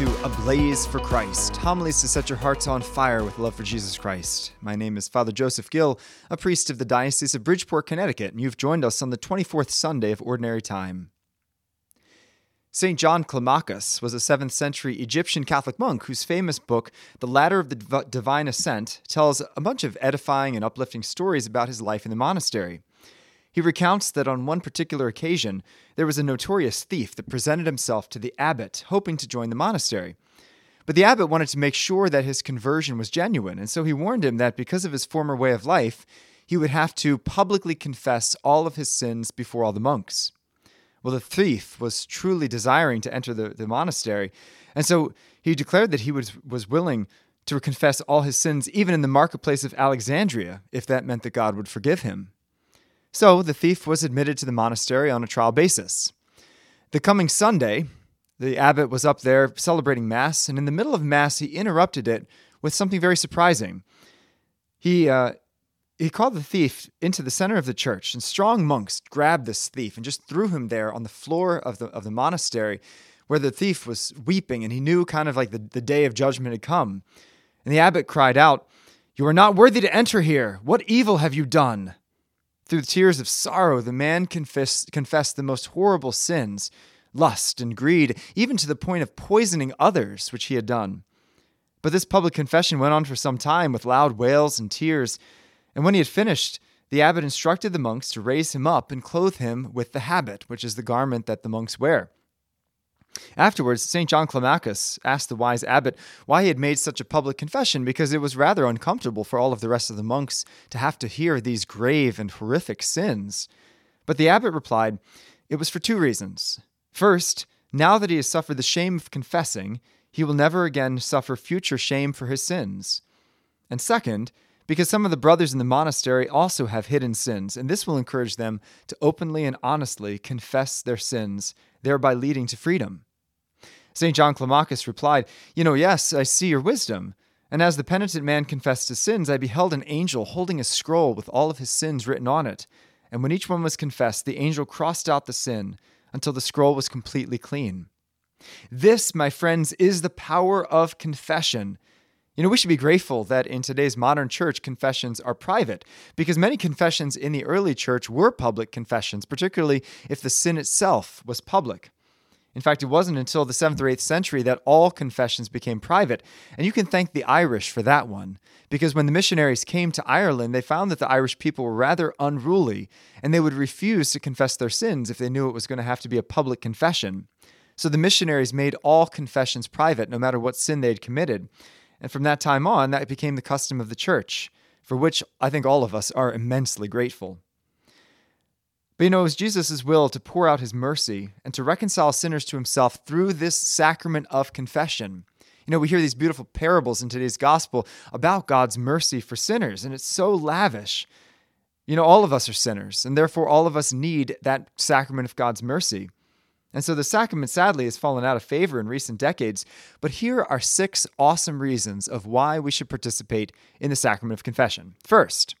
To A Blaze for Christ, homilies to set your hearts on fire with love for Jesus Christ. My name is Father Joseph Gill, a priest of the Diocese of Bridgeport, Connecticut, and you've joined us on the 24th Sunday of Ordinary Time. St. John Climacus was a 7th century Egyptian Catholic monk whose famous book, The Ladder of the Divine Ascent, tells a bunch of edifying and uplifting stories about his life in the monastery. He recounts that on one particular occasion, there was a notorious thief that presented himself to the abbot, hoping to join the monastery. But the abbot wanted to make sure that his conversion was genuine, and so he warned him that because of his former way of life, he would have to publicly confess all of his sins before all the monks. Well, the thief was truly desiring to enter the, the monastery, and so he declared that he was, was willing to confess all his sins, even in the marketplace of Alexandria, if that meant that God would forgive him. So the thief was admitted to the monastery on a trial basis. The coming Sunday, the abbot was up there celebrating Mass, and in the middle of Mass, he interrupted it with something very surprising. He, uh, he called the thief into the center of the church, and strong monks grabbed this thief and just threw him there on the floor of the, of the monastery where the thief was weeping, and he knew kind of like the, the day of judgment had come. And the abbot cried out, You are not worthy to enter here. What evil have you done? Through tears of sorrow, the man confessed, confessed the most horrible sins lust and greed, even to the point of poisoning others, which he had done. But this public confession went on for some time with loud wails and tears, and when he had finished, the abbot instructed the monks to raise him up and clothe him with the habit, which is the garment that the monks wear. Afterwards, St. John Climacus asked the wise abbot why he had made such a public confession because it was rather uncomfortable for all of the rest of the monks to have to hear these grave and horrific sins. But the abbot replied, It was for two reasons. First, now that he has suffered the shame of confessing, he will never again suffer future shame for his sins. And second, because some of the brothers in the monastery also have hidden sins, and this will encourage them to openly and honestly confess their sins, thereby leading to freedom. St. John Climacus replied, You know, yes, I see your wisdom. And as the penitent man confessed his sins, I beheld an angel holding a scroll with all of his sins written on it. And when each one was confessed, the angel crossed out the sin until the scroll was completely clean. This, my friends, is the power of confession. You know, we should be grateful that in today's modern church, confessions are private, because many confessions in the early church were public confessions, particularly if the sin itself was public. In fact, it wasn't until the 7th or 8th century that all confessions became private, and you can thank the Irish for that one. Because when the missionaries came to Ireland, they found that the Irish people were rather unruly, and they would refuse to confess their sins if they knew it was going to have to be a public confession. So the missionaries made all confessions private, no matter what sin they had committed. And from that time on, that became the custom of the church, for which I think all of us are immensely grateful. But you know, it was Jesus' will to pour out his mercy and to reconcile sinners to himself through this sacrament of confession. You know, we hear these beautiful parables in today's gospel about God's mercy for sinners, and it's so lavish. You know, all of us are sinners, and therefore all of us need that sacrament of God's mercy. And so the sacrament sadly has fallen out of favor in recent decades, but here are six awesome reasons of why we should participate in the sacrament of confession. First,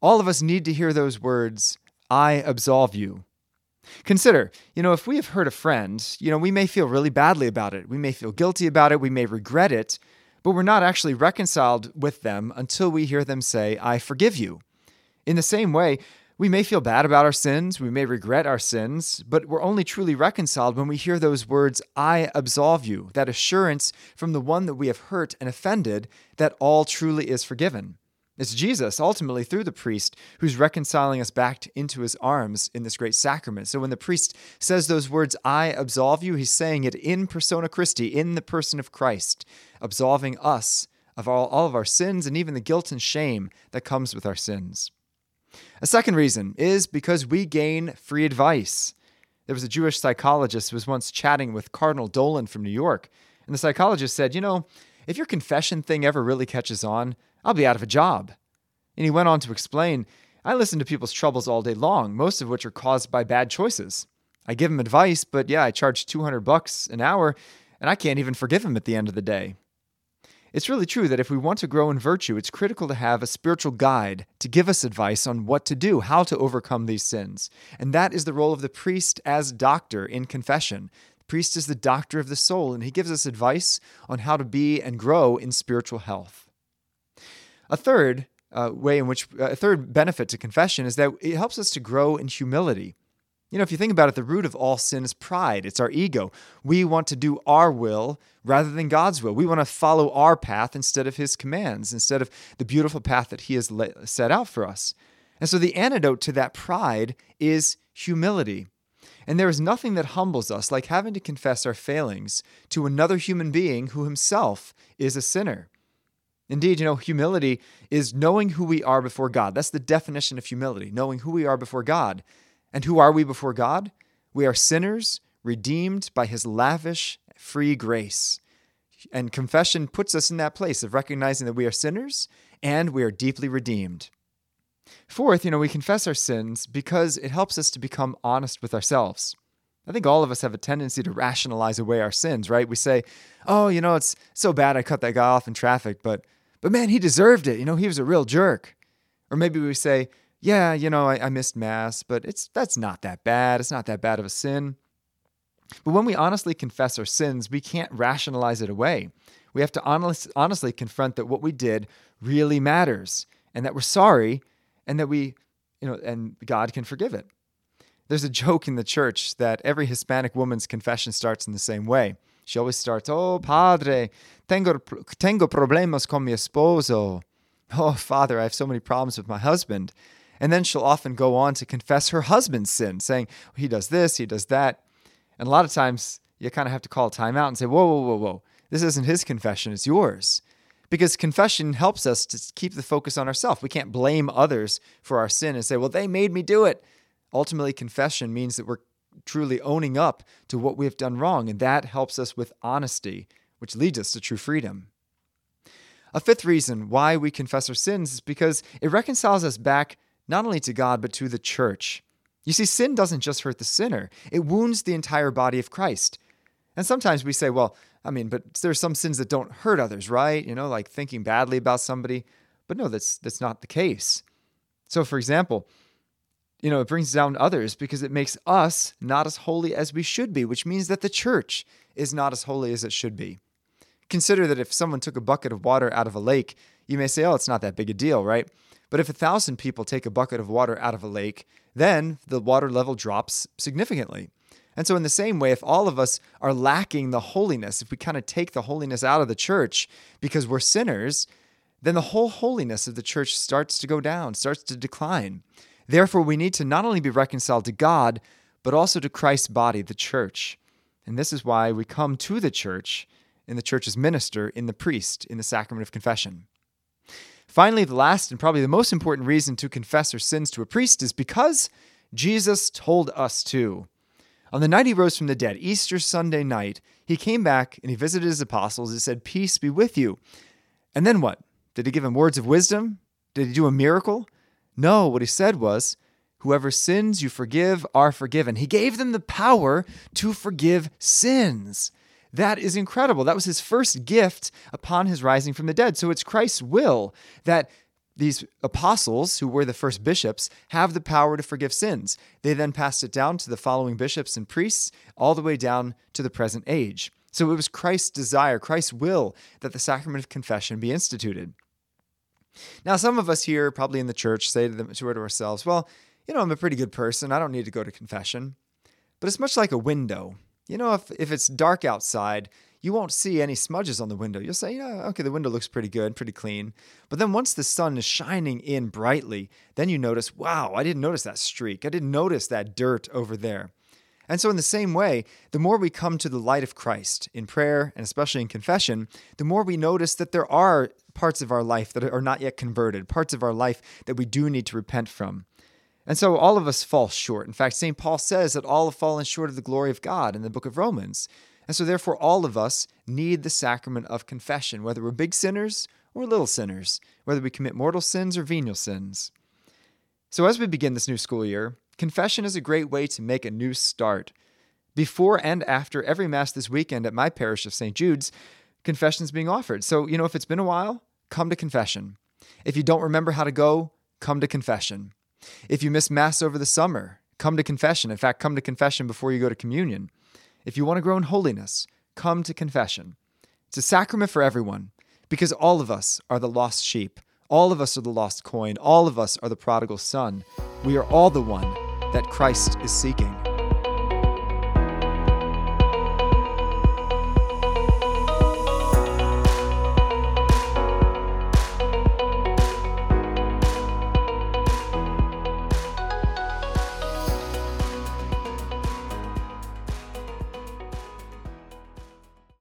all of us need to hear those words, I absolve you. Consider, you know, if we have hurt a friend, you know, we may feel really badly about it. We may feel guilty about it. We may regret it, but we're not actually reconciled with them until we hear them say, I forgive you. In the same way, we may feel bad about our sins, we may regret our sins, but we're only truly reconciled when we hear those words, I absolve you, that assurance from the one that we have hurt and offended that all truly is forgiven. It's Jesus, ultimately through the priest, who's reconciling us back into his arms in this great sacrament. So when the priest says those words, I absolve you, he's saying it in persona Christi, in the person of Christ, absolving us of all, all of our sins and even the guilt and shame that comes with our sins. A second reason is because we gain free advice. There was a Jewish psychologist who was once chatting with Cardinal Dolan from New York, and the psychologist said, You know, if your confession thing ever really catches on, I'll be out of a job. And he went on to explain I listen to people's troubles all day long, most of which are caused by bad choices. I give them advice, but yeah, I charge 200 bucks an hour, and I can't even forgive them at the end of the day. It's really true that if we want to grow in virtue, it's critical to have a spiritual guide to give us advice on what to do, how to overcome these sins. And that is the role of the priest as doctor in confession The Priest is the doctor of the soul, and he gives us advice on how to be and grow in spiritual health. A third uh, way in which, uh, a third benefit to confession is that it helps us to grow in humility. You know, if you think about it, the root of all sin is pride. It's our ego. We want to do our will rather than God's will. We want to follow our path instead of His commands, instead of the beautiful path that He has set out for us. And so the antidote to that pride is humility. And there is nothing that humbles us like having to confess our failings to another human being who himself is a sinner. Indeed, you know, humility is knowing who we are before God. That's the definition of humility, knowing who we are before God. And who are we before God? We are sinners redeemed by his lavish, free grace. And confession puts us in that place of recognizing that we are sinners and we are deeply redeemed. Fourth, you know, we confess our sins because it helps us to become honest with ourselves. I think all of us have a tendency to rationalize away our sins, right? We say, "Oh, you know, it's so bad I cut that guy off in traffic, but but man, he deserved it. You know, he was a real jerk." Or maybe we say, "Yeah, you know, I, I missed mass, but it's that's not that bad. It's not that bad of a sin." But when we honestly confess our sins, we can't rationalize it away. We have to honest, honestly confront that what we did really matters and that we're sorry and that we, you know, and God can forgive it. There's a joke in the church that every Hispanic woman's confession starts in the same way. She always starts, Oh, Padre, tengo, tengo problemas con mi esposo. Oh, Father, I have so many problems with my husband. And then she'll often go on to confess her husband's sin, saying, He does this, he does that. And a lot of times you kind of have to call a timeout and say, Whoa, whoa, whoa, whoa. This isn't his confession, it's yours because confession helps us to keep the focus on ourselves. We can't blame others for our sin and say, well, they made me do it. Ultimately, confession means that we're truly owning up to what we have done wrong, and that helps us with honesty, which leads us to true freedom. A fifth reason why we confess our sins is because it reconciles us back not only to God, but to the church. You see, sin doesn't just hurt the sinner, it wounds the entire body of Christ. And sometimes we say, well, I mean, but there's some sins that don't hurt others, right? You know, like thinking badly about somebody. But no, that's that's not the case. So for example, you know, it brings down others because it makes us not as holy as we should be, which means that the church is not as holy as it should be. Consider that if someone took a bucket of water out of a lake, you may say, oh, it's not that big a deal, right? But if a thousand people take a bucket of water out of a lake, then the water level drops significantly. And so, in the same way, if all of us are lacking the holiness, if we kind of take the holiness out of the church because we're sinners, then the whole holiness of the church starts to go down, starts to decline. Therefore, we need to not only be reconciled to God, but also to Christ's body, the church. And this is why we come to the church in the church's minister, in the priest, in the sacrament of confession. Finally, the last and probably the most important reason to confess our sins to a priest is because Jesus told us to. On the night he rose from the dead, Easter Sunday night, he came back and he visited his apostles. He said, Peace be with you. And then what? Did he give them words of wisdom? Did he do a miracle? No, what he said was, Whoever sins you forgive are forgiven. He gave them the power to forgive sins. That is incredible. That was his first gift upon his rising from the dead. So it's Christ's will that these apostles, who were the first bishops, have the power to forgive sins. They then passed it down to the following bishops and priests, all the way down to the present age. So it was Christ's desire, Christ's will, that the sacrament of confession be instituted. Now, some of us here, probably in the church, say to, them, to ourselves, well, you know, I'm a pretty good person. I don't need to go to confession. But it's much like a window. You know, if, if it's dark outside, you won't see any smudges on the window. You'll say, yeah, okay, the window looks pretty good, pretty clean. But then once the sun is shining in brightly, then you notice, wow, I didn't notice that streak. I didn't notice that dirt over there. And so, in the same way, the more we come to the light of Christ in prayer and especially in confession, the more we notice that there are parts of our life that are not yet converted, parts of our life that we do need to repent from. And so, all of us fall short. In fact, St. Paul says that all have fallen short of the glory of God in the book of Romans. And so, therefore, all of us need the sacrament of confession, whether we're big sinners or little sinners, whether we commit mortal sins or venial sins. So, as we begin this new school year, confession is a great way to make a new start. Before and after every Mass this weekend at my parish of St. Jude's, confession is being offered. So, you know, if it's been a while, come to confession. If you don't remember how to go, come to confession. If you miss Mass over the summer, come to confession. In fact, come to confession before you go to communion. If you want to grow in holiness, come to confession. It's a sacrament for everyone because all of us are the lost sheep. All of us are the lost coin. All of us are the prodigal son. We are all the one that Christ is seeking.